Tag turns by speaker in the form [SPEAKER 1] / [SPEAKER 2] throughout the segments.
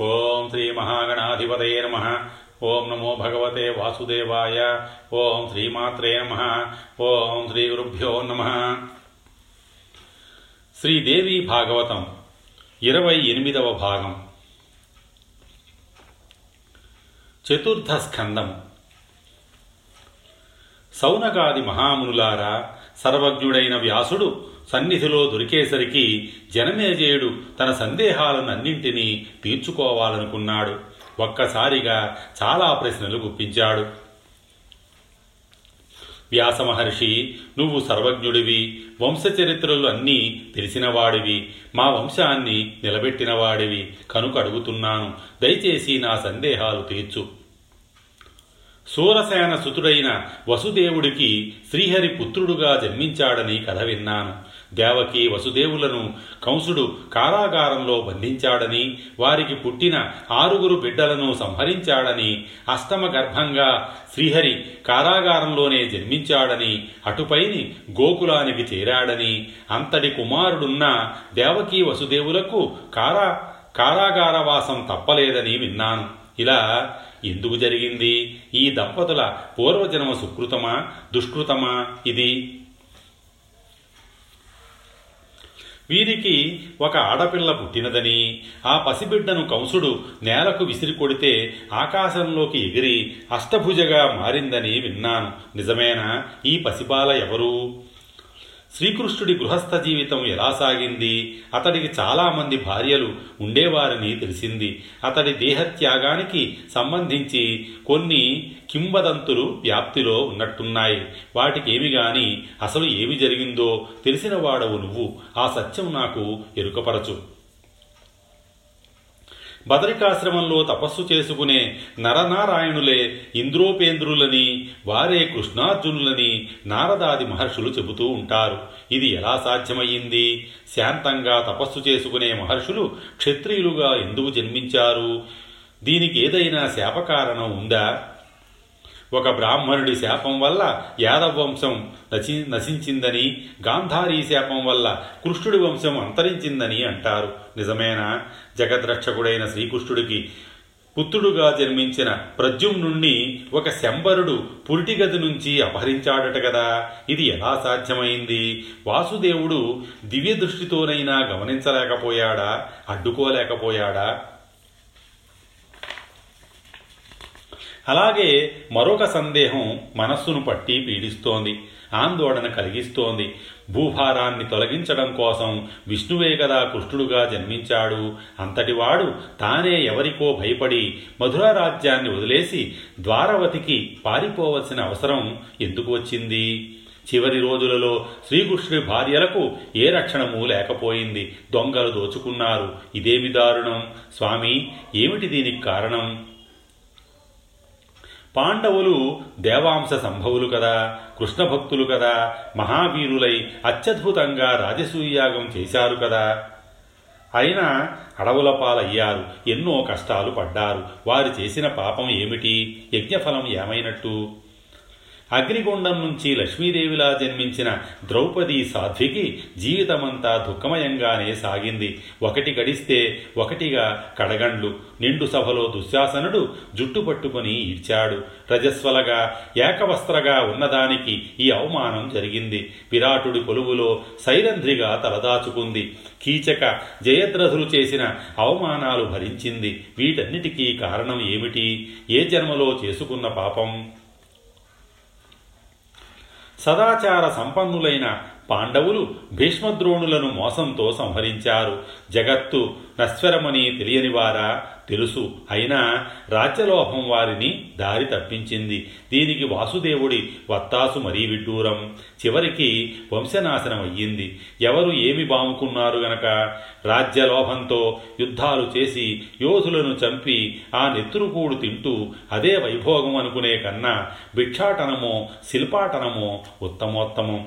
[SPEAKER 1] ఓం శ్రీ మహాగణాధిపతయే నమ. ఓం నమో భగవతే వాసుదేవాయ. ఓం శ్రీమాత్రే నమ. ఓం శ్రీ గురుభ్యో నమ. శ్రీదేవి భాగవతం ఇరవై ఎనిమిదవ భాగం. చతుర్థ స్కందం. సౌనకాది మహామునులారా సర్వజ్ఞుడైన వ్యాసుడు సన్నిధిలో దొరికేసరికి జనమేజయుడు తన సందేహాలను అన్నింటినీ తీర్చుకోవాలనుకున్నాడు. ఒక్కసారిగా చాలా ప్రశ్నలు గుప్పించాడు. వ్యాస మహర్షి నువ్వు సర్వజ్ఞుడివి వంశచరిత్రలు అన్నీ తెలిసినవాడివి మా వంశాన్ని నిలబెట్టినవాడివి కనుక అడుగుతున్నాను. దయచేసి నా సందేహాలు తీర్చు. సూరసేన సుతుడైన వసుదేవుడికి శ్రీహరి పుత్రుడుగా జన్మించాడని కథ విన్నాను. దేవకి వసుదేవులను కంసుడు కారాగారంలో బంధించాడని వారికి పుట్టిన ఆరుగురు బిడ్డలను సంహరించాడని అష్టమ గర్భంగా శ్రీహరి కారాగారంలోనే జన్మించాడని అటుపైని గోకులానికి చేరాడని అంతటి కుమారుడున్న దేవకీ వసుదేవులకు కారా కారాగారవాసం తప్పలేదని విన్నాను. ఇలా ఎందుకు జరిగింది? ఈ దంపతుల పూర్వజన్మ సుకృతమా? దుష్కృతమా? ఇది వీరికి ఒక ఆడపిల్ల పుట్టినదని ఆ పసిబిడ్డను కంసుడు నేలకు విసిరి కొడితే ఆకాశంలోకి ఎగిరి అష్టభుజగా మారిందని విన్నాను. నిజమేనా? ఈ పసిపాల ఎవరు? శ్రీకృష్ణుడి గృహస్థ జీవితం ఎలా సాగింది? అతడికి చాలామంది భార్యలు ఉండేవారని తెలిసింది. అతడి దేహత్యాగానికి సంబంధించి కొన్ని కింవదంతులు వ్యాప్తిలో ఉన్నట్టున్నాయి. వాటికేమి గాని అసలు ఏమి జరిగిందో తెలిసిన వాడవు నువ్వు. ఆ సత్యం నాకు ఎరుకపరచు. బదరికాశ్రమంలో తపస్సు చేసుకునే నరనారాయణులే ఇంద్రోపేంద్రులని వారే కృష్ణార్జునులని నారదాది మహర్షులు చెబుతూ ఉంటారు. ఇది ఎలా సాధ్యమయ్యింది? శాంతంగా తపస్సు చేసుకునే మహర్షులు క్షత్రియులుగా ఎందుకు జన్మించారు? దీనికి ఏదైనా శాపకారణం ఉందా? ఒక బ్రాహ్మణుడి శాపం వల్ల యాదవ వంశం నచి నశించిందని గాంధారీ శాపం వల్ల కృష్ణుడి వంశం అంతరించిందని అంటారు. నిజమేనా? జగద్రక్షకుడైన శ్రీకృష్ణుడికి పుత్రుడుగా జన్మించిన ప్రద్యుమ్నుణ్ణి ఒక శంబరుడు పురిటిగది నుంచి అపహరించాడట కదా. ఇది ఎలా సాధ్యమైంది? వాసుదేవుడు దివ్య దృష్టితోనైనా గమనించలేకపోయాడా? అడ్డుకోలేకపోయాడా? అలాగే మరొక సందేహం మనస్సును పట్టి పీడిస్తోంది ఆందోళన కలిగిస్తోంది. భూభారాన్ని తొలగించడం కోసం విష్ణువే కదా కృష్ణుడుగా జన్మించాడు. అంతటివాడు తానే ఎవరికో భయపడి మధుర రాజ్యాన్ని వదిలేసి ద్వారవతికి పారిపోవలసిన అవసరం ఎందుకు వచ్చింది? చివరి రోజులలో శ్రీకృష్ణుడి భార్యలకు ఏ రక్షణము లేకపోయింది. దొంగలు దోచుకున్నారు. ఇదేమి దారుణం? స్వామి ఏమిటి దీనికి కారణం? పాండవులు దేవాంశ సంభవులు కదా కృష్ణ భక్తులు కదా మహావీరులై అత్యద్భుతంగా రాజసూయాగం చేశారు కదా. అయినా అడవుల పాలయ్యారు ఎన్నో కష్టాలు పడ్డారు. వారు చేసిన పాపం ఏమిటి? యజ్ఞఫలం ఏమైనట్టు? అగ్నిగుండం నుంచి లక్ష్మీదేవిలా జన్మించిన ద్రౌపది సాధ్వికి జీవితమంతా దుఃఖమయంగానే సాగింది. ఒకటి గడిస్తే ఒకటిగా కడగండ్లు నిండు సభలో దుశ్శాసనుడు జుట్టు పట్టుకుని ఈడ్చాడు. రజస్వలగా ఏకవస్త్రగా ఉన్నదానికి ఈ అవమానం జరిగింది. విరాటుడి కొలువులో సైరంధ్రిగా తలదాచుకుంది. కీచక జయద్రథులు చేసిన అవమానాలు భరించింది. వీటన్నిటికీ కారణం ఏమిటి? ఏ జన్మలో చేసుకున్న పాపం? సదాచార సంపన్నులైన పాండవులు భీష్మద్రోణులను మోసంతో సంహరించారు. జగత్తు నశ్వరమని తెలియనివారా తెలుసు. అయినా రాజ్యలోహం వారిని దారి తప్పించింది. దీనికి వాసుదేవుడి వత్తాసు మరీ విడ్డూరం. చివరికి వంశనాశనం అయ్యింది ఎవరు ఏమి బాముకున్నారు గనక? రాజ్యలోహంతో యుద్ధాలు చేసి యోధులను చంపి ఆ నెత్తురుకూడు తింటూ అదే వైభోగం అనుకునే కన్నా భిక్షాటనమో శిల్పాటనమో ఉత్తమోత్తమం.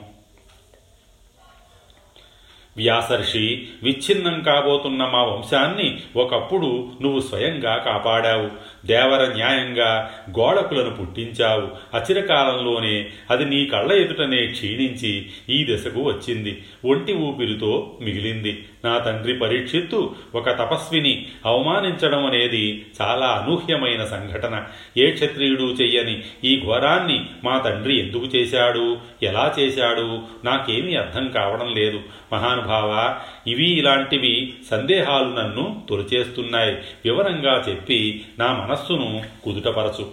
[SPEAKER 1] వ్యాసర్షి విచ్ఛిన్నం కాబోతున్న మా వంశాన్ని ఒకప్పుడు నువ్వు స్వయంగా కాపాడావు. దేవర న్యాయంగా గోడకులను పుట్టించావు. అచిరకాలంలోనే అది నీ కళ్ళ ఎదుటనే క్షీణించి ఈ దశకు వచ్చింది. ఒంటి ఊపిరితో మిగిలింది. నా తండ్రి పరీక్షిత్తు ఒక తపస్విని. అవమానించడం అనేది చాలా అనూహ్యమైన సంఘటన. ఏ క్షత్రియుడు చెయ్యని ఈ ఘోరాన్ని మా తండ్రి ఎందుకు చేశాడు? ఎలా చేశాడు? నాకేమీ అర్థం కావడం లేదు. మహానుభావ ఇవి ఇలాంటివి సందేహాలు నన్ను తొలిచేస్తున్నాయి. వివరంగా చెప్పి నా మనస్సును కుదుటపరచు.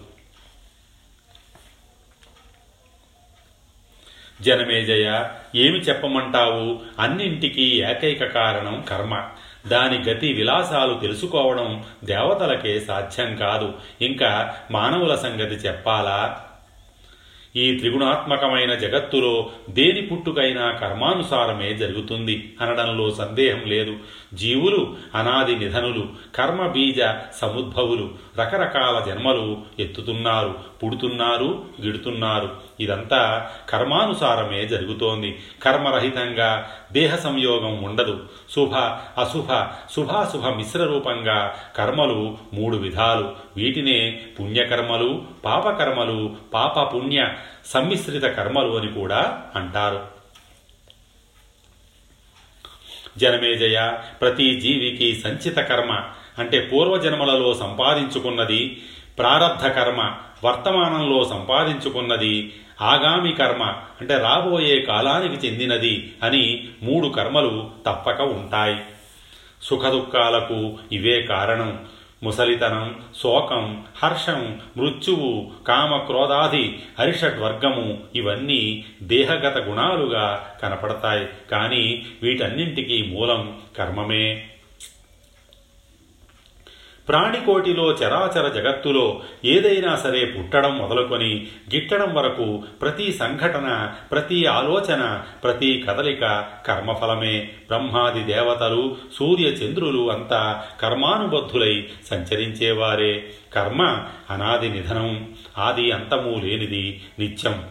[SPEAKER 1] జనమేజయ ఏమి చెప్పమంటావు? అన్నింటికీ ఏకైక కారణం కర్మ. దాని గతి విలాసాలు తెలుసుకోవడం దేవతలకే సాధ్యం కాదు. ఇంకా మానవుల సంగతి చెప్పాలా? ఈ త్రిగుణాత్మకమైన జగత్తులో దేని పుట్టుకైనా కర్మానుసారమే జరుగుతుంది అనడంలో సందేహం లేదు. జీవులు అనాది నిధనులు కర్మ బీజ సముద్భవులు రకరకాల జన్మలు ఎత్తుతున్నారు. పుడుతున్నారు గిడుతున్నారు. ఇదంతా కర్మానుసారమే జరుగుతోంది. కర్మరహితంగా దేహ సంయోగం ఉండదు. శుభ అశుభ శుభాశుభ మిశ్ర రూపంగా కర్మలు మూడు విధాలు. వీటినే పుణ్యకర్మలు పాపకర్మలు పాప పుణ్య సమ్మిశ్రిత కర్మలు అని కూడా అంటారు. జనమేజయ ప్రతి జీవికి సంచిత కర్మ. అంటే పూర్వజన్మలలో సంపాదించుకున్నది ప్రారబ్ధ కర్మ. వర్తమానంలో సంపాదించుకున్నది ఆగామి కర్మ అంటే రాబోయే కాలానికి చెందినది అని మూడు కర్మలు తప్పక ఉంటాయి. సుఖదుఖాలకు ఇవే కారణం. ముసలితనం శోకం హర్షం మృత్యువు కామ క్రోధాది అరిషడ్వర్గము ఇవన్నీ దేహగత గుణాలుగా కనపడతాయి. కానీ వీటన్నింటికీ మూలం కర్మమే. ప్రాణికోటిలో చరాచర జగత్తులో ఏదైనా సరే పుట్టడం మొదలుకొని గిట్టడం వరకు ప్రతి సంఘటన ప్రతి ఆలోచన ప్రతి కదలిక కర్మఫలమే. బ్రహ్మాది దేవతలు సూర్య చంద్రులు అంతా కర్మానుబద్ధులై సంచరించేవారే. కర్మ అనాది నిధనం ఆది అంతము లేనిది నిత్యం.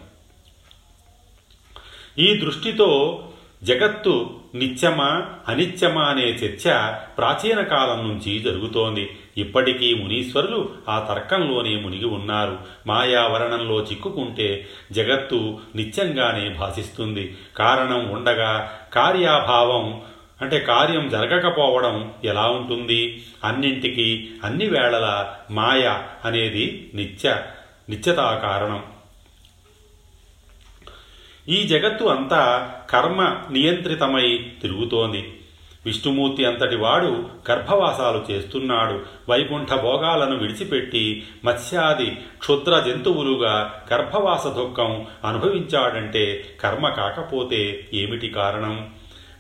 [SPEAKER 1] ఈ దృష్టితో జగత్తు నిత్యమా అనిత్యమా అనే చర్చ ప్రాచీన కాలం నుంచి జరుగుతోంది. ఇప్పటికీ మునీశ్వరులు ఆ తర్కంలోనే మునిగి ఉన్నారు. మాయావరణంలో చిక్కుకుంటే జగత్తు నిత్యంగానే భాషిస్తుంది కారణం ఉండగా కార్యాభావం అంటే కార్యం జరగకపోవడం ఎలా ఉంటుంది? అన్నింటికి అన్ని వేళల మాయ అనేది నిత్య నిత్యతా కారణం. ఈ జగత్తు అంతా కర్మ నియంత్రితమై తిరుగుతోంది. విష్ణుమూర్తి అంతటి వాడు గర్భవాసాలు చేస్తున్నాడు. వైకుంఠ భోగాలను విడిచిపెట్టి మత్స్యాది క్షుద్ర జంతువులుగా గర్భవాస దుఃఖం అనుభవించాడంటే కర్మ కాకపోతే ఏమిటి కారణం?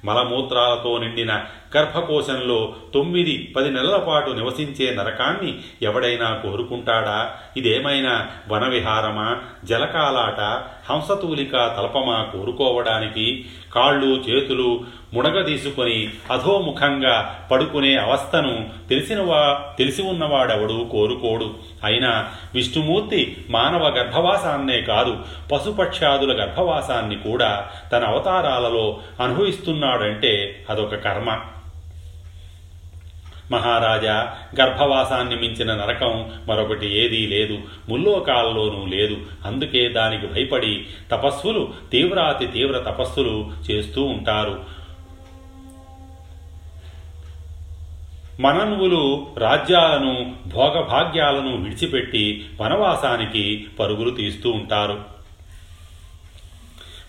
[SPEAKER 1] మలమూత్రాలతో నిండిన గర్భకోశంలో తొమ్మిది పది నెలల పాటు నివసించే నరకాన్ని ఎవడైనా కోరుకుంటాడా? ఇదేమైనా వనవిహారమా? జలకాలాట? హంసతూలిక తలపమా కోరుకోవడానికి? కాళ్ళు చేతులు ముడగదీసుకొని అధోముఖంగా పడుకునే అవస్థను తెలిసినవా తెలిసి ఉన్నవాడెవడు కోరుకోడు. అయినా విష్ణుమూర్తి మానవ గర్భవాసాన్నే కాదు పశుపక్షాదుల గర్భవాసాన్ని కూడా తన అవతారాలలో అనుభవిస్తున్నాడంటే అదొక కర్మ. మహారాజా గర్భవాసాన్ని మించిన నరకం మరొకటి ఏదీ లేదు ముల్లోకాల్లోనూ లేదు. అందుకే దానికి భయపడి తపస్సులు తీవ్రాతి తీవ్ర తపస్సులు చేస్తూ ఉంటారు. మననువులు రాజ్యాలను భోగభాగ్యాలను విడిచిపెట్టి వనవాసానికి పరుగులు తీస్తూ ఉంటారు.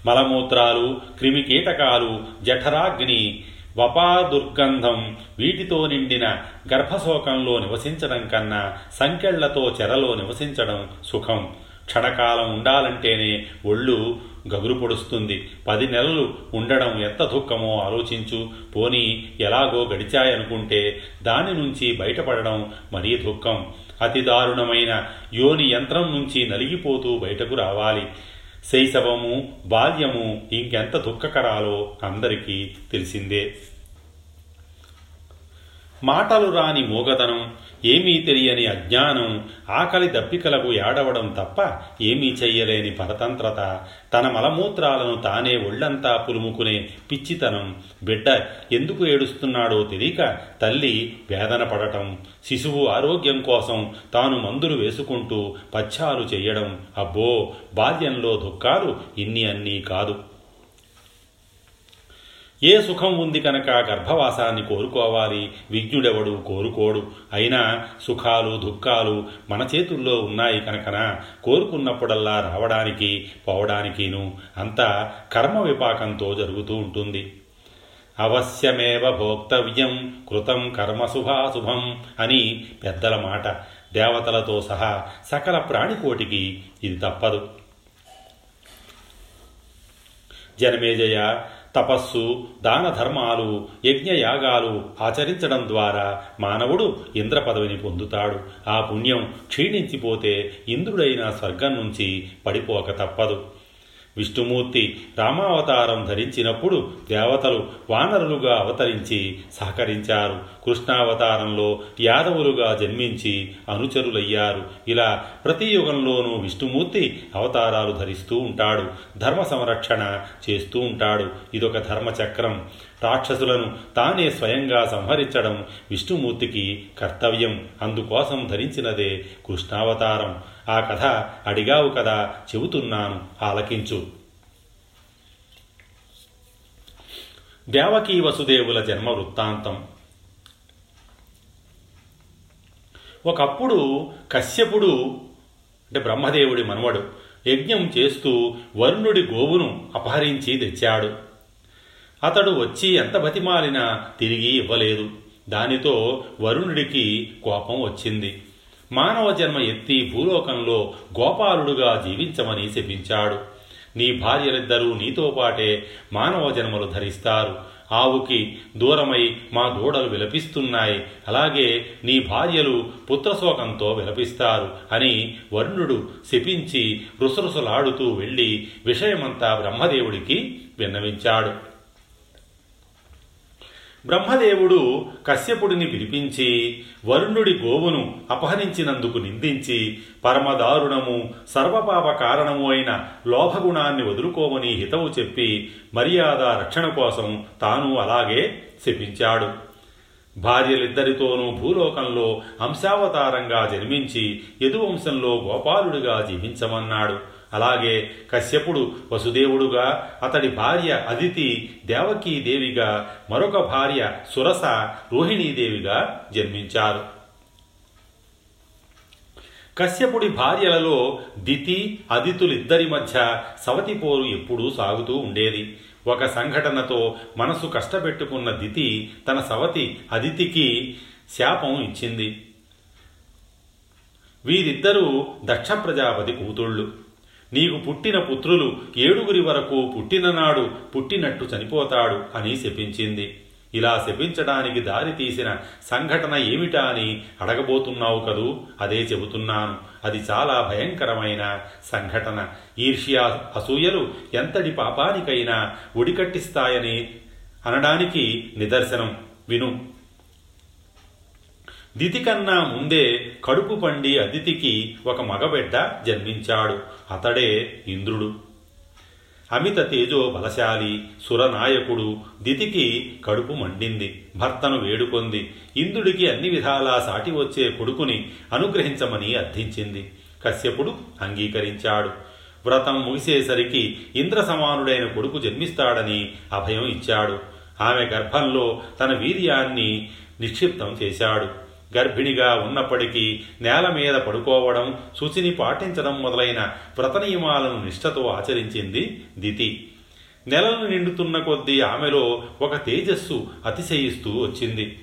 [SPEAKER 1] మలమూత్రాలు క్రిమికీటకాలు జఠరాగ్ని వపాదుర్గంధం వీటితో నిండిన గర్భశోకంలో నివసించడం కన్నా సంకెళ్ళతో చెరలో నివసించడం సుఖం. క్షణకాలం ఉండాలంటేనే ఒళ్ళు గగురు పొడుస్తుంది. పది నెలలు ఉండడం ఎంత దుఃఖమో ఆలోచించు. పోనీ ఎలాగో గడిచాయనుకుంటే దాని నుంచి బయటపడడం మరీ దుఃఖం. అతి దారుణమైన యోని యంత్రం నుంచి నలిగిపోతూ బయటకు రావాలి. శైశవము బాల్యము ఇంకెంత దుఃఖకరాలో అందరికీ తెలిసిందే. మాటలు రాని మూగధనం ఏమీ తెలియని అజ్ఞానం ఆకలి దప్పికలకు ఏడవడం తప్ప ఏమీ చెయ్యలేని పరతంత్రత. తన మలమూత్రాలను తానే ఒళ్ళంతా పులుముకునే పిచ్చితనం. బిడ్డ ఎందుకు ఏడుస్తున్నాడో తెలియక తల్లి వేదన పడటం. శిశువు ఆరోగ్యం కోసం తాను మందులు వేసుకుంటూ పచ్చాలు చెయ్యడం. అబ్బో బాల్యంలో దుఃఖాలు ఇన్ని అన్నీ కాదు. ఏ సుఖం ఉంది కనుక గర్భవాసాన్ని కోరుకోవాలి. విజ్ఞుడెవడు కోరుకోడు. అయినా సుఖాలు దుఃఖాలు మన చేతుల్లో ఉన్నాయి కనుకన. కోరుకున్నప్పుడల్లా రావడానికి పోవడానికిను అంతా కర్మ విపాకంతో జరుగుతూ ఉంటుంది. అవశ్యమేవ భోక్తవ్యం కృతం కర్మ శుభాశుభం అని పెద్దల మాట. దేవతలతో సహా సకల ప్రాణికోటికి ఇది తప్పదు. జనమేజయ తపస్సు దాన ధర్మాలు యజ్ఞయాగాలు ఆచరించడం ద్వారా మానవుడు ఇంద్ర పదవిని పొందుతాడు. ఆ పుణ్యం క్షీణించిపోతే ఇంద్రుడైన స్వర్గం నుంచి పడిపోక తప్పదు. విష్ణుమూర్తి రామావతారం ధరించినప్పుడు దేవతలు వానరులుగా అవతరించి సహకరించారు. కృష్ణావతారంలో యాదవులుగా జన్మించి అనుచరులయ్యారు. ఇలా ప్రతి యుగంలోనూ విష్ణుమూర్తి అవతారాలు ధరిస్తూ ఉంటాడు. ధర్మ సంరక్షణ చేస్తూ ఉంటాడు. ఇదొక ధర్మచక్రం. రాక్షసులను తానే స్వయంగా సంహరించడం విష్ణుమూర్తికి కర్తవ్యం. అందుకోసం ధరించినదే కృష్ణావతారం. ఆ కథ అడిగావు కదా చెబుతున్నాను ఆలకించు. దేవకీ వసుదేవుల జన్మ వృత్తాంతం. ఒకప్పుడు కశ్యపుడు అంటే బ్రహ్మదేవుడి మనవడు యజ్ఞం చేస్తూ వరుణుడి గోవును అపహరించి తెచ్చాడు. అతడు వచ్చి ఎంత బతిమాలినా తిరిగి ఇవ్వలేదు. దానితో వరుణుడికి కోపం వచ్చింది. మానవ జన్మ ఎత్తి భూలోకంలో గోపాలుడుగా జీవించమని శపించాడు. నీ భార్యలిద్దరూ నీతో పాటే మానవ జన్మలు ధరిస్తారు. ఆవుకి దూరమై మా దూడలు విలపిస్తున్నాయి. అలాగే నీ భార్యలు పుత్రశోకంతో విలపిస్తారు అని వరుణుడు శపించి రుసరుసలాడుతూ వెళ్ళి విషయమంతా బ్రహ్మదేవుడికి విన్నవించాడు. బ్రహ్మదేవుడు కశ్యపుడిని పిలిపించి వరుణుడి గోవును అపహరించినందుకు నిందించి పరమదారుణము సర్వపాప కారణము అయిన లోభగుణాన్ని వదులుకోమని హితవు చెప్పి మర్యాద రక్షణ కోసం తాను అలాగే శపించాడు. భార్యలిద్దరితోనూ భూలోకంలో అంశావతారంగా జన్మించి యదువంశంలో గోపాలుడిగా జీవించమన్నాడు. అలాగే కశ్యపుడు వసుదేవుడుగా అతడి భార్య అదితి దేవిగా మరొక భార్య సురస రోహిణీదేవిగా జన్మించారు. కశ్యపుడి భార్యలలో దితి అదితులిద్దరి మధ్య సవతిపోరు ఎప్పుడూ సాగుతూ ఉండేది. ఒక సంఘటనతో మనసు కష్టపెట్టుకున్న దితి తన సవతి అదితికి శాపం ఇచ్చింది. వీరిద్దరూ దక్ష ప్రజాపతి కూతుళ్ళు. నీకు పుట్టిన పుత్రులు ఏడుగురి వరకు పుట్టిననాడు పుట్టినట్టు చనిపోతాడు అని శపించింది. ఇలా శపించడానికి దారి తీసిన సంఘటన ఏమిటా అని అడగబోతున్నావు కదూ? అదే చెబుతున్నాను. అది చాలా భయంకరమైన సంఘటన. ఈర్ష్యా అసూయలు ఎంతటి పాపానికైనా ఒడికట్టిస్తాయని అనడానికి నిదర్శనం. విను. దితి కన్నా ముందే కడుపు పండి అదితికి ఒక మగబిడ్డ జన్మించాడు. అతడే ఇంద్రుడు. అమిత తేజో బలశాలి సురనాయకుడు. దితికి కడుపు మండింది భర్తను వేడుకొంది. ఇంద్రుడికి అన్ని విధాలా సాటి వచ్చే కొడుకుని అనుగ్రహించమని అర్థించింది. కశ్యపుడు అంగీకరించాడు. వ్రతం ముగిసేసరికి ఇంద్ర సమానుడైన కొడుకు జన్మిస్తాడని అభయం ఇచ్చాడు. ఆమె గర్భంలో తన వీర్యాన్ని నిక్షిప్తం చేశాడు. గర్భిణిగా ఉన్నప్పటికీ నేల మీద పడుకోవడం శుచిని పాటించడం మొదలైన వ్రత నియమాలను నిష్ఠతో ఆచరించింది దితి. నెలలు నిండుతున్న కొద్దీ ఆమెలో ఒక తేజస్సు అతిశయిస్తూ వచ్చింది.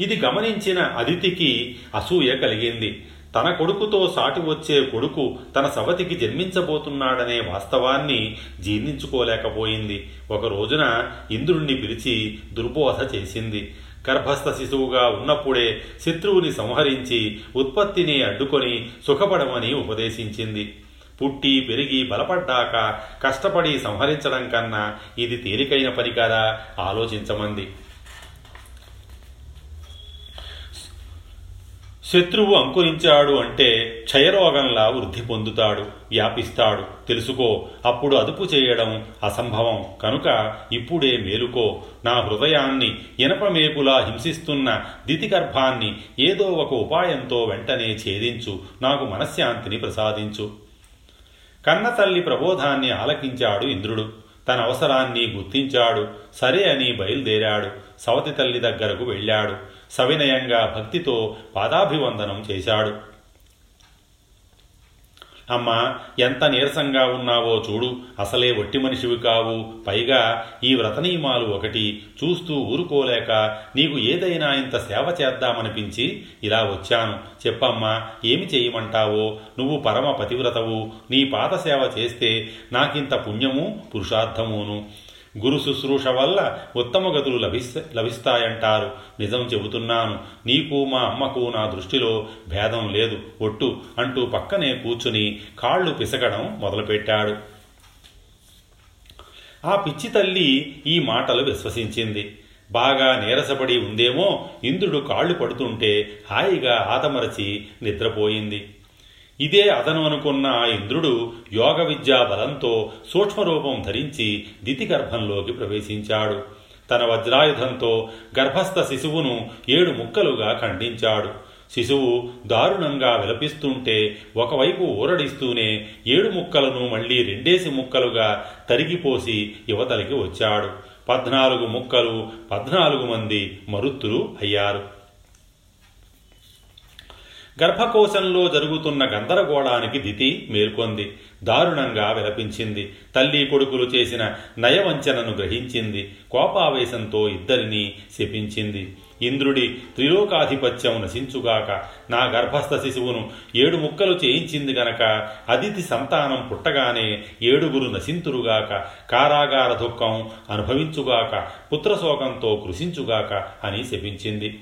[SPEAKER 1] ఇది గమనించిన అదితికి అసూయ కలిగింది. తన కొడుకుతో సాటి వచ్చే కొడుకు తన సవతికి జన్మించబోతున్నాడనే వాస్తవాన్ని జీర్ణించుకోలేకపోయింది. ఒక రోజున ఇంద్రుణ్ణి పిలిచి దుర్బోధ చేసింది. గర్భస్థ శిశువుగా ఉన్నప్పుడే శత్రువుని సంహరించి ఉత్పత్తిని అడ్డుకొని సుఖపడమని ఉపదేశించింది. పుట్టి పెరిగి బలపడ్డాక కష్టపడి సంహరించడం కన్నా ఇది తేలికైన పని కదా? ఆలోచించమంది. శత్రువు అంకురించాడు అంటే క్షయరోగంలా వృద్ధి పొందుతాడు వ్యాపిస్తాడు. తెలుసుకో అప్పుడు అదుపు చేయడం అసంభవం. కనుక ఇప్పుడే మేలుకో. నా హృదయాన్ని ఇనపమేపులా హింసిస్తున్న దితిగర్భాన్ని ఏదో ఒక ఉపాయంతో వెంటనే ఛేదించు. నాకు మనశ్శాంతిని ప్రసాదించు. కన్నతల్లి ప్రబోధాన్ని ఆలకించాడు ఇంద్రుడు. తన అవసరాన్ని గుర్తించాడు. సరే అని బయలుదేరాడు. సవతి తల్లి దగ్గరకు వెళ్ళాడు. సవినయంగా భక్తితో పాదాభివందనం చేశాడు. అమ్మా ఎంత నీరసంగా ఉన్నావో చూడు. అసలే ఒట్టి మనిషివి కావు. పైగా ఈ వ్రతనియమాలు ఒకటి చూస్తూ ఊరుకోలేక నీకు ఏదైనా ఇంత సేవ చేద్దామనిపించి ఇలా వచ్చాను. చెప్పమ్మా ఏమి చేయమంటావో? నువ్వు పరమ పతివ్రతవు. నీ పాత సేవ చేస్తే నాకింత పుణ్యము పురుషార్థమును. గురు శుశ్రూష వల్ల ఉత్తమ గతులు లభిస్త లభిస్తాయంటారు. నిజం చెబుతున్నాను నీకు మా అమ్మకు నా దృష్టిలో భేదం లేదు. ఒట్టు అంటూ పక్కనే కూర్చుని కాళ్ళు పిసకడం మొదలుపెట్టాడు. ఆ పిచ్చి తల్లి ఈ మాటలు విశ్వసించింది. బాగా నీరసపడి ఉందేమో ఇంద్రుడు కాళ్ళు పడుతుంటే హాయిగా ఆతమరచి నిద్రపోయింది. ఇదే అదను అనుకున్న ఆ ఇంద్రుడు యోగ విద్యా బలంతో సూక్ష్మరూపం ధరించి దితి గర్భంలోకి ప్రవేశించాడు. తన వజ్రాయుధంతో గర్భస్థ శిశువును ఏడు ముక్కలుగా ఖండించాడు. శిశువు దారుణంగా విలపిస్తుంటే ఒకవైపు ఊరడిస్తూనే ఏడు ముక్కలను మళ్ళీ రెండేసి ముక్కలుగా తరిగిపోసి యువతలికి వచ్చాడు. పద్నాలుగు ముక్కలు పద్నాలుగు మంది మరుత్తులు అయ్యారు. గర్భకోశంలో జరుగుతున్న గందరగోళానికి దితి మేల్కొంది. దారుణంగా విలపించింది. తల్లి కొడుకులు చేసిన నయవంచనను గ్రహించింది. కోపావేశంతో ఇద్దరినీ శపించింది. ఇంద్రుడి త్రిలోకాధిపత్యం నశించుగాక నా గర్భస్థ శిశువును ఏడు ముక్కలు చేయించింది గనక అదితి సంతానం పుట్టగానే ఏడుగురు నశింతురుగాక కారాగార దుఃఖం అనుభవించుగాక పుత్రశోకంతో కృషించుగాక అని శపించింది.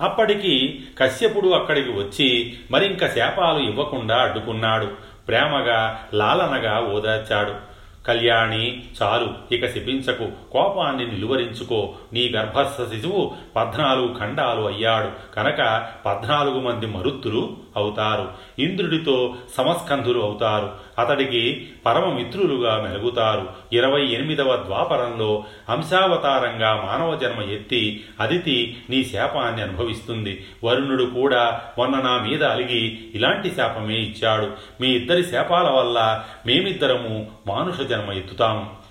[SPEAKER 1] అప్పటికి కశ్యపుడు అక్కడికి వచ్చి మరింక శాపాలు ఇవ్వకుండా అడ్డుకున్నాడు. ప్రేమగా లాలనగా ఓదార్చాడు. కళ్యాణి చాలు ఇక శిపించకు కోపాన్ని నిలువరించుకో నీ గర్భస్థ శిశువు పద్నాలుగు ఖండాలు అయ్యాడు. కనుక పద్నాలుగు మంది మరుత్తులు అవుతారు. ఇంద్రుడితో సమస్కంధులు అవుతారు. అతడికి పరమమిత్రులుగా మెలుగుతారు. ఇరవై ఎనిమిదవ ద్వాపరంలో అంశావతారంగా మానవ జన్మ ఎత్తి అదితి నీ శాపాన్ని అనుభవిస్తుంది. వరుణుడు కూడా మొన్న నా మీద అలిగి ఇలాంటి శాపమే ఇచ్చాడు. మీ ఇద్దరి శాపాల వల్ల మేమిద్దరము మానుష జన్మ ఎత్తుతాము.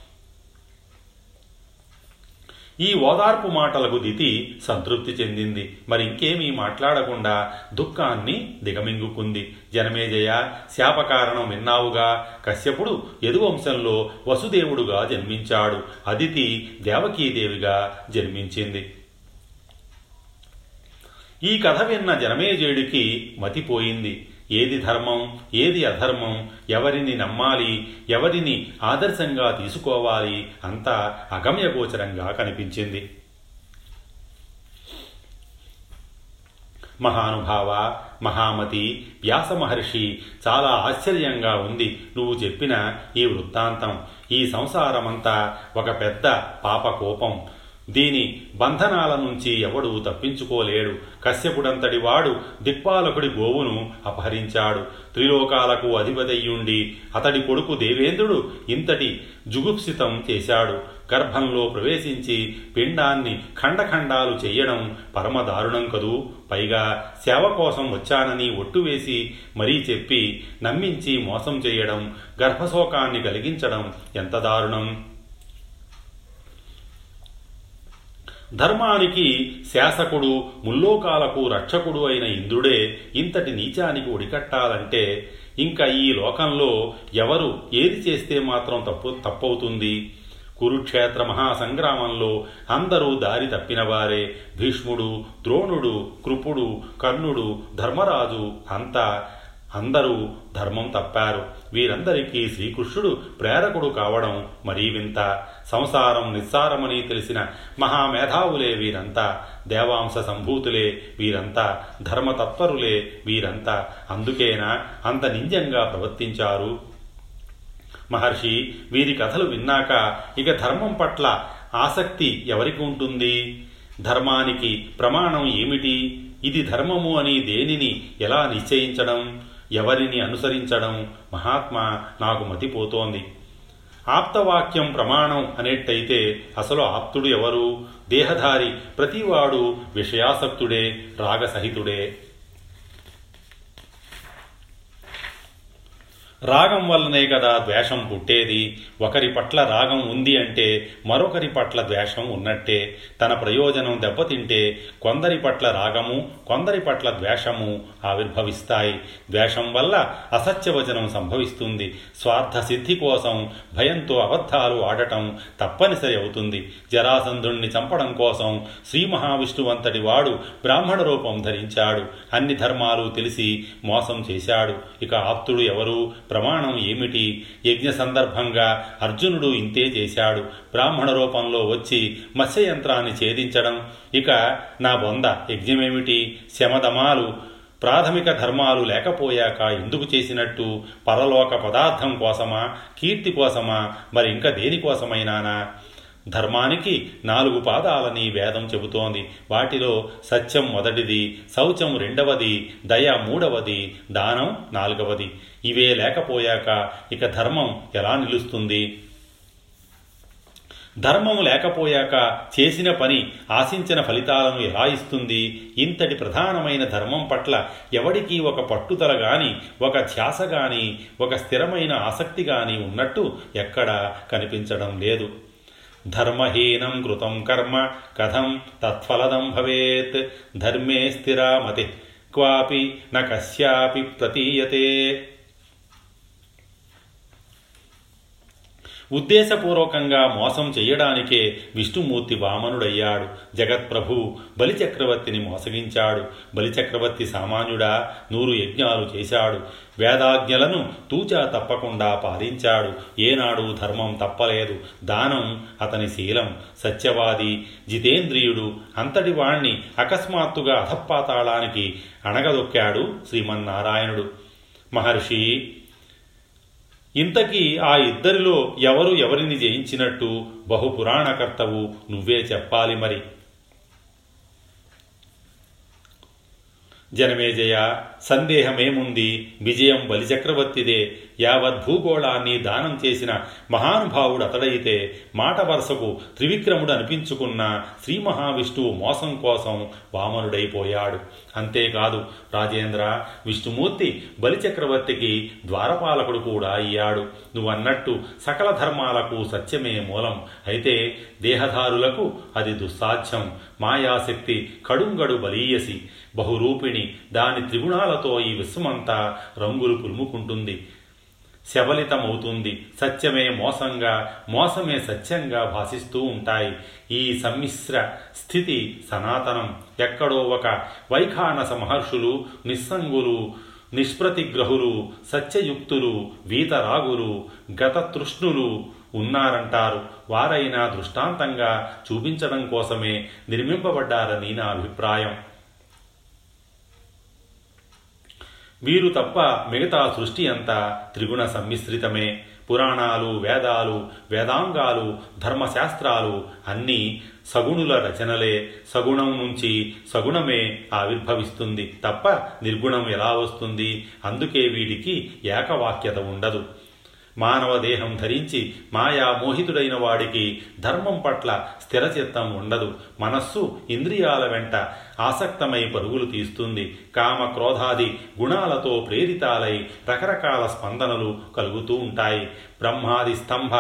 [SPEAKER 1] ఈ ఓదార్పు మాటలకు దితి సంతృప్తి చెందింది. మరి ఇంకేమీ మాట్లాడకుండా దుఃఖాన్ని దిగమింగుకుంది. జనమేజయ శాపకారణం విన్నావుగా. కశ్యపుడు యదువంశంలో వసుదేవుడుగా జన్మించాడు. అదితి దేవకీదేవిగా జన్మించింది. ఈ కథ విన్న జనమేజయుడికి మతిపోయింది. ఏది ధర్మం ఏది అధర్మం ఎవరిని నమ్మాలి ఎవరిని ఆదర్శంగా తీసుకోవాలి అంతా అగమ్యగోచరంగా కనిపించింది. మహానుభావ మహామతి వ్యాస మహర్షి చాలా ఆశ్చర్యంగా ఉంది. నువ్వు చెప్పిన ఈ వృత్తాంతం ఈ సంసారమంతా ఒక పెద్ద పాప కోపం దీని బంధనాల నుంచి ఎవడు తప్పించుకోలేడు. కశ్యపుడంతటి వాడు దిక్పాలకుడి గోవును అపహరించాడు. త్రిలోకాలకు అధిపతయ్యుండి అతడి కొడుకు దేవేంద్రుడు ఇంతటి జుగుప్సితం చేశాడు. గర్భంలో ప్రవేశించి పిండాన్ని ఖండఖండాలు చెయ్యడం పరమదారుణం కదూ. పైగా సేవ కోసం వచ్చానని ఒట్టువేసి మరీ చెప్పి నమ్మించి మోసం చేయడం గర్భశోకాన్ని కలిగించడం ఎంత దారుణం? ధర్మానికి శాసకుడు ముల్లోకాలకు రక్షకుడు అయిన ఇంద్రుడే ఇంతటి నీచానికి ఒడికట్టాలంటే ఇంకా ఈ లోకంలో ఎవరు ఏది చేస్తే మాత్రం తప్పు తప్పవుతుంది? కురుక్షేత్ర మహాసంగ్రామంలో అందరూ దారి తప్పినవారే భీష్ముడు ద్రోణుడు కృపుడు కర్ణుడు ధర్మరాజు అంతా అందరూ ధర్మం తప్పారు. వీరందరికీ శ్రీకృష్ణుడు ప్రేరకుడు కావడం మరీ వింత. సంసారం నిస్సారమని తెలిసిన మహామేధావులే వీరంతా. దేవాంశ సంభూతులే వీరంతా. ధర్మతత్వరులే వీరంతా. అందుకేనా అంత నింజంగా ప్రవర్తించారు? మహర్షి వీరి కథలు విన్నాక ఇక ధర్మం పట్ల ఆసక్తి ఎవరికి ఉంటుంది? ధర్మానికి ప్రమాణం ఏమిటి? ఇది ధర్మము అని దేనిని ఎలా నిశ్చయించడం? ఎవరిని అనుసరించడం మహాత్మా నాకు మతిపోతోంది. ఆప్తవాక్యం ప్రమాణం అనేట్టయితే అసలు ఆప్తుడు ఎవరు? దేహధారి ప్రతివాడు విషయాసక్తుడే రాగసహితుడే. రాగం వల్లనే కదా ద్వేషం పుట్టేది. ఒకరి పట్ల రాగం ఉంది అంటే మరొకరి పట్ల ద్వేషం ఉన్నట్టే. తన ప్రయోజనం దెబ్బతింటే కొందరి పట్ల రాగము కొందరి పట్ల ద్వేషము ఆవిర్భవిస్తాయి. ద్వేషం వల్ల అసత్యవచనం సంభవిస్తుంది. స్వార్థ సిద్ధి కోసం భయంతో అబద్ధాలు ఆడటం తప్పనిసరి అవుతుంది. జరాసంధుణ్ణి చంపడం కోసం శ్రీ మహావిష్ణువంతటి వాడు బ్రాహ్మణ రూపం ధరించాడు. అన్ని ధర్మాలు తెలిసి మోసం చేశాడు. ఇక ఆప్తుడు ఎవరు? ప్రమాణం ఏమిటి? యజ్ఞ సందర్భంగా అర్జునుడు ఇంతే చేశాడు. బ్రాహ్మణ రూపంలో వచ్చి మత్స్యయంత్రాన్ని ఛేదించడం. ఇక నా బొంద యజ్ఞమేమిటి? శమదమాలు ప్రాథమిక ధర్మాలు లేకపోయాక ఎందుకు చేసినట్టు? పరలోక పదార్థం కోసమా? కీర్తి కోసమా? మరి ఇంకా దేనికోసమైనానా? ధర్మానికి నాలుగు పాదాలని వేదం చెబుతోంది. వాటిలో సత్యం మొదటిది శౌచం రెండవది దయ మూడవది దానం నాలుగవది. ఇవే లేకపోయాక ఇక ధర్మం ఎలా నిలుస్తుంది? ధర్మం లేకపోయాక చేసిన పని ఆశించిన ఫలితాలను ఎలా ఇస్తుంది? ఇంతటి ప్రధానమైన ధర్మం పట్ల ఎవడికి ఒక పట్టుదల గాని ఒక ధ్యాస గాని ఒక స్థిరమైన ఆసక్తి గాని ఉన్నట్టు ఎక్కడా కనిపించడం లేదు. धर्महीनं कृतं कर्म कथं तत्फलदं भवेत्। धर्मे स्थिरा मतिः क्वापि न कस्यापि प्रतीयते। ఉద్దేశపూర్వకంగా మోసం చేయడానికే విష్ణుమూర్తి వామనుడయ్యాడు. జగత్ప్రభు బలిచక్రవర్తిని మోసగించాడు. బలిచక్రవర్తి సామాన్యుడా నూరు యజ్ఞాలు చేశాడు. వేదాజ్ఞలను తూచా తప్పకుండా పాలించాడు. ఏనాడు ధర్మం తప్పలేదు. దానం అతని శీలం. సత్యవాది జితేంద్రియుడు అంతటి వాణ్ణి అకస్మాత్తుగా అధపాతాళానికి అణగదొక్కాడు శ్రీమన్నారాయణుడు. మహర్షి ఇంతకీ ఆ ఇద్దరిలో ఎవరు ఎవరిని జయించినట్టు బహుపురాణకర్తవు నువ్వే చెప్పాలి మరి. జనమేజయ సందేహమేముంది? విజయం బలిచక్రవర్తిదే. యావత్ భూగోళాన్ని దానం చేసిన మహానుభావుడు అతడైతే మాట వరుసకు త్రివిక్రముడు అనిపించుకున్న శ్రీ మహావిష్ణువు మోసం కోసం వామనుడైపోయాడు. అంతేకాదు రాజేంద్ర విష్ణుమూర్తి బలిచక్రవర్తికి ద్వారపాలకుడు కూడా అయ్యాడు. నువ్వన్నట్టు సకల ధర్మాలకు సత్యమే మూలం. అయితే దేహధారులకు అది దుస్సాధ్యం. మాయాశక్తి కడుంగడు బలీయసి. బహురూపిణి. దాని త్రిగుణాలతో ఈ విశ్వమంతా రంగులు పులుముకుంటుంది శబలితమవుతుంది. సత్యమే మోసంగా మోసమే సత్యంగా భాషిస్తూ ఉంటాయి. ఈ సమ్మిశ్ర స్థితి సనాతనం. ఎక్కడో ఒక వైఖానస మహర్షులు నిస్సంగులు నిష్ప్రతిగ్రహులు సత్యయుక్తులు వీతరాగులు గతతృష్ణులు ఉన్నారంటారు. వారైనా దృష్టాంతంగా చూపించడం కోసమే నిర్మింపబడ్డారని నా అభిప్రాయం. వీరు తప్ప మిగతా సృష్టి అంతా త్రిగుణ సమ్మిశ్రితమే. పురాణాలు వేదాలు వేదాంగాలు ధర్మశాస్త్రాలు అన్నీ సగుణుల రచనలే. సగుణం నుంచి సగుణమే ఆవిర్భవిస్తుంది తప్ప నిర్గుణం ఎలా వస్తుంది? అందుకే వీటికి ఏకవాక్యత ఉండదు. మానవ దేహం ధరించి మాయా మోహితుడైన వాడికి ధర్మం పట్ల స్థిరచిత్తం ఉండదు. మనస్సు ఇంద్రియాల వెంట ఆసక్తమై పరుగులు తీస్తుంది. కామ క్రోధాది గుణాలతో ప్రేరితాలై రకరకాల స్పందనలు కలుగుతూ ఉంటాయి. బ్రహ్మాది స్తంభ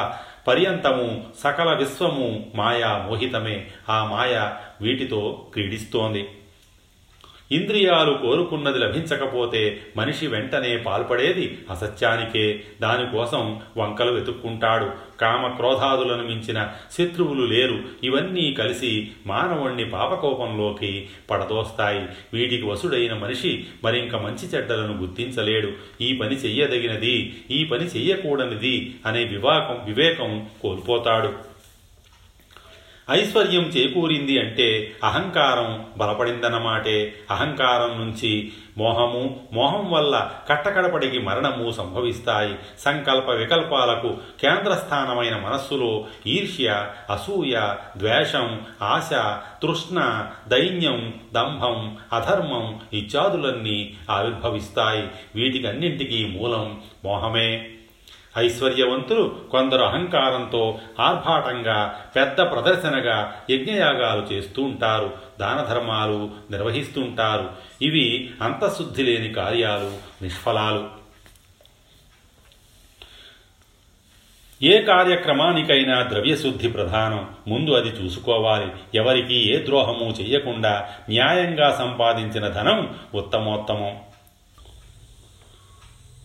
[SPEAKER 1] పర్యంతము సకల విశ్వము మాయా మోహితమే. ఆ మాయ వీటితో క్రీడిస్తోంది. ఇంద్రియాలు కోరుకున్నది లభించకపోతే మనిషి వెంటనే పాల్పడేది అసత్యానికే. దానికోసం వంకలు వెతుక్కుంటాడు. కామ క్రోధాదులను మించిన శత్రువులు లేరు. ఇవన్నీ కలిసి మానవుణ్ణి పాపకోపంలోకి పడదోస్తాయి. వీటికి వసుడైన మనిషి మరింక మంచి చెడ్డలను గుర్తించలేడు. ఈ పని చెయ్యదగినది ఈ పని చెయ్యకూడనిది అనే వివాకం వివేకం కోల్పోతాడు. ఐశ్వర్యం చేకూరింది అంటే అహంకారం బలపడిందన్నమాటే. అహంకారం నుంచి మోహము మోహం వల్ల కట్టకడపడికి మరణము సంభవిస్తాయి. సంకల్ప వికల్పాలకు కేంద్రస్థానమైన మనస్సులో ఈర్ష్య అసూయ ద్వేషం ఆశ తృష్ణ దైన్యం దంభం అధర్మం ఇత్యాదులన్నీ ఆవిర్భవిస్తాయి. వీటికన్నింటికీ మూలం మోహమే. ఐశ్వర్యవంతులు కొందరు అహంకారంతో ఆర్భాటంగా పెద్ద ప్రదర్శనగా యజ్ఞయాగాలు చేస్తూ ఉంటారు దాన ధర్మాలు నిర్వహిస్తుంటారు ఇవి అంతఃశుద్ధి లేని కార్యాలు నిష్ఫలాలు. ఏ కార్యక్రమానికైనా ద్రవ్యశుద్ధి ప్రధానం. ముందు అది చూసుకోవాలి. ఎవరికి ఏ ద్రోహము చెయ్యకుండా న్యాయంగా సంపాదించిన ధనం ఉత్తమోత్తమం.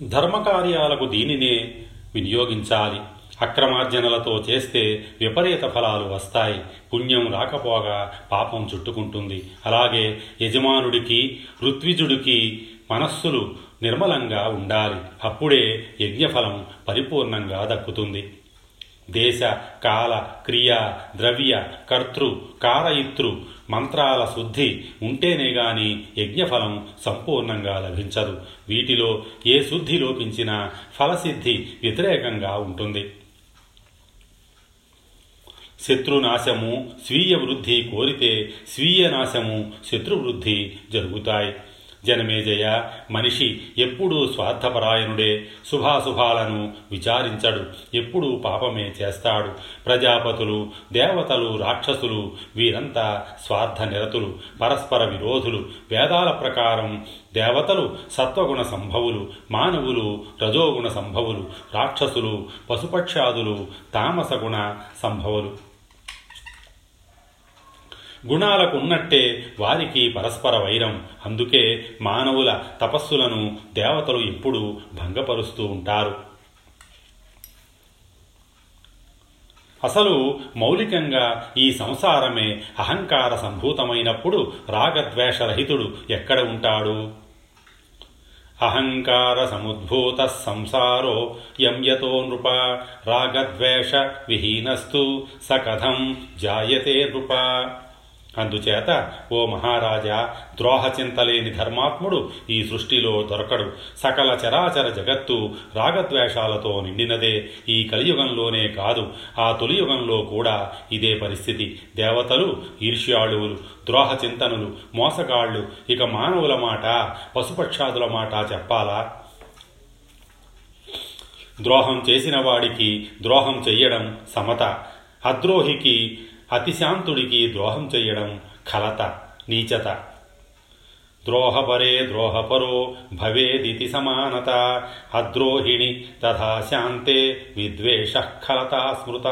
[SPEAKER 1] ధర్మకార్యాలకు దీనినే వినియోగించాలి. అక్రమార్జనలతో చేస్తే విపరీత ఫలాలు వస్తాయి. పుణ్యం రాకపోగా పాపం చుట్టుకుంటుంది. అలాగే యజమానుడికి ఋత్విజుడికి మనస్సులు నిర్మలంగా ఉండాలి. అప్పుడే యజ్ఞఫలం పరిపూర్ణంగా దక్కుతుంది. దేశ కాల క్రియ ద్రవ్య కర్తృ కాలయితృ మంత్రాల శుద్ధి ఉంటేనే గాని యజ్ఞఫలం సంపూర్ణంగా లభించదు. వీటిలో ఏ శుద్ధి లోపించినా ఫలసిద్ధి వ్యతిరేకంగా ఉంటుంది. శత్రునాశము స్వీయ వృద్ధి కోరితే స్వీయ నాశము శత్రువృద్ధి జరుగుతాయి. జనమేజయ మనిషి ఎప్పుడూ స్వార్థపరాయణుడే శుభాశుభాలను విచారించడు ఎప్పుడూ పాపమే చేస్తాడు. ప్రజాపతులు దేవతలు రాక్షసులు వీరంతా స్వార్థ నిరతులు పరస్పర విరోధులు వేదాల ప్రకారం దేవతలు సత్వగుణ సంభవులు మానవులు రజోగుణ సంభవులు రాక్షసులు పశుపక్షాదులు తామసగుణ సంభవులు. గుణాలకు ఉన్నట్టే వారికి పరస్పర వైరం. అందుకే మానవుల తపస్సులను దేవతలు ఎప్పుడూ భంగపరుస్తూ ఉంటారు. అసలు మౌలికంగా ఈ సంసారమే అహంకార సంభూతమైనప్పుడు రాగద్వేషరహితుడు ఎక్కడ ఉంటాడు? అహంకార సముద్భూత సంసారో యంయతో నృప రాగద్వేష విహీనస్తు సకథం జాయతే నృప. అందుచేత ఓ మహారాజా ద్రోహచింతలేని ధర్మాత్ముడు ఈ సృష్టిలో దొరకడు. సకల చరాచర జగత్తు రాగద్వేషాలతో నిండినదే ఈ కలియుగంలోనే కాదు ఆ తొలియుగంలో కూడా ఇదే పరిస్థితి. దేవతలు ఈర్ష్యాళువులు ద్రోహచింతనులు మోసగాళ్ళు ఇక మానవుల మాట పశుపక్షాదుల మాట చెప్పాలా? ద్రోహం చేసిన వాడికి ద్రోహం చెయ్యడం సమత. అద్రోహికి అతిశాంతుడికి ద్రోహం చేయడం ఖలత నీచత. ద్రోహపరే ద్రోహపరో భవేదితి సమానత. అద్రోహిణి తథా శాంతే విద్వేష ఖలతా స్మృత.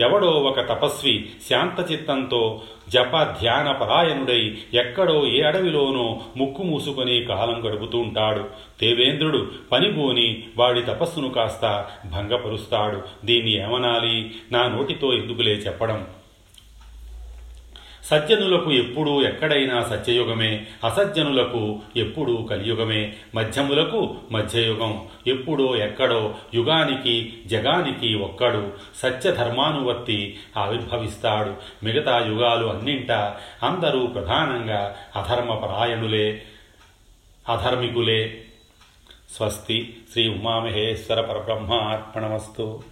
[SPEAKER 1] ఎవడో ఒక తపస్వి శాంతచిత్తంతో జప ధ్యాన పరాయణుడై ఎక్కడో ఏ అడవిలోనో ముక్కు మూసుకొని కాలం గడుపుతూ ఉంటాడు. దేవేంద్రుడు పనిబోని వాడి తపస్సును కాస్త భంగపరుస్తాడు. దీన్ని ఏమనాలి? నా నోటితో ఎందుకులే చెప్పడం? సజ్జనులకు ఎప్పుడూ ఎక్కడైనా సత్యయుగమే అసజ్జనులకు ఎప్పుడూ కలియుగమే మధ్యములకు మధ్యయుగం. ఎప్పుడో ఎక్కడో యుగానికి జగానికి ఒక్కడు సత్యధర్మానువర్తి ఆవిర్భవిస్తాడు. మిగతా యుగాలు అన్నింట అందరూ ప్రధానంగా అధర్మపరాయణులే అధర్మికులే. స్వస్తి శ్రీ ఉమామహేశ్వర పరబ్రహ్మార్పణమస్తు.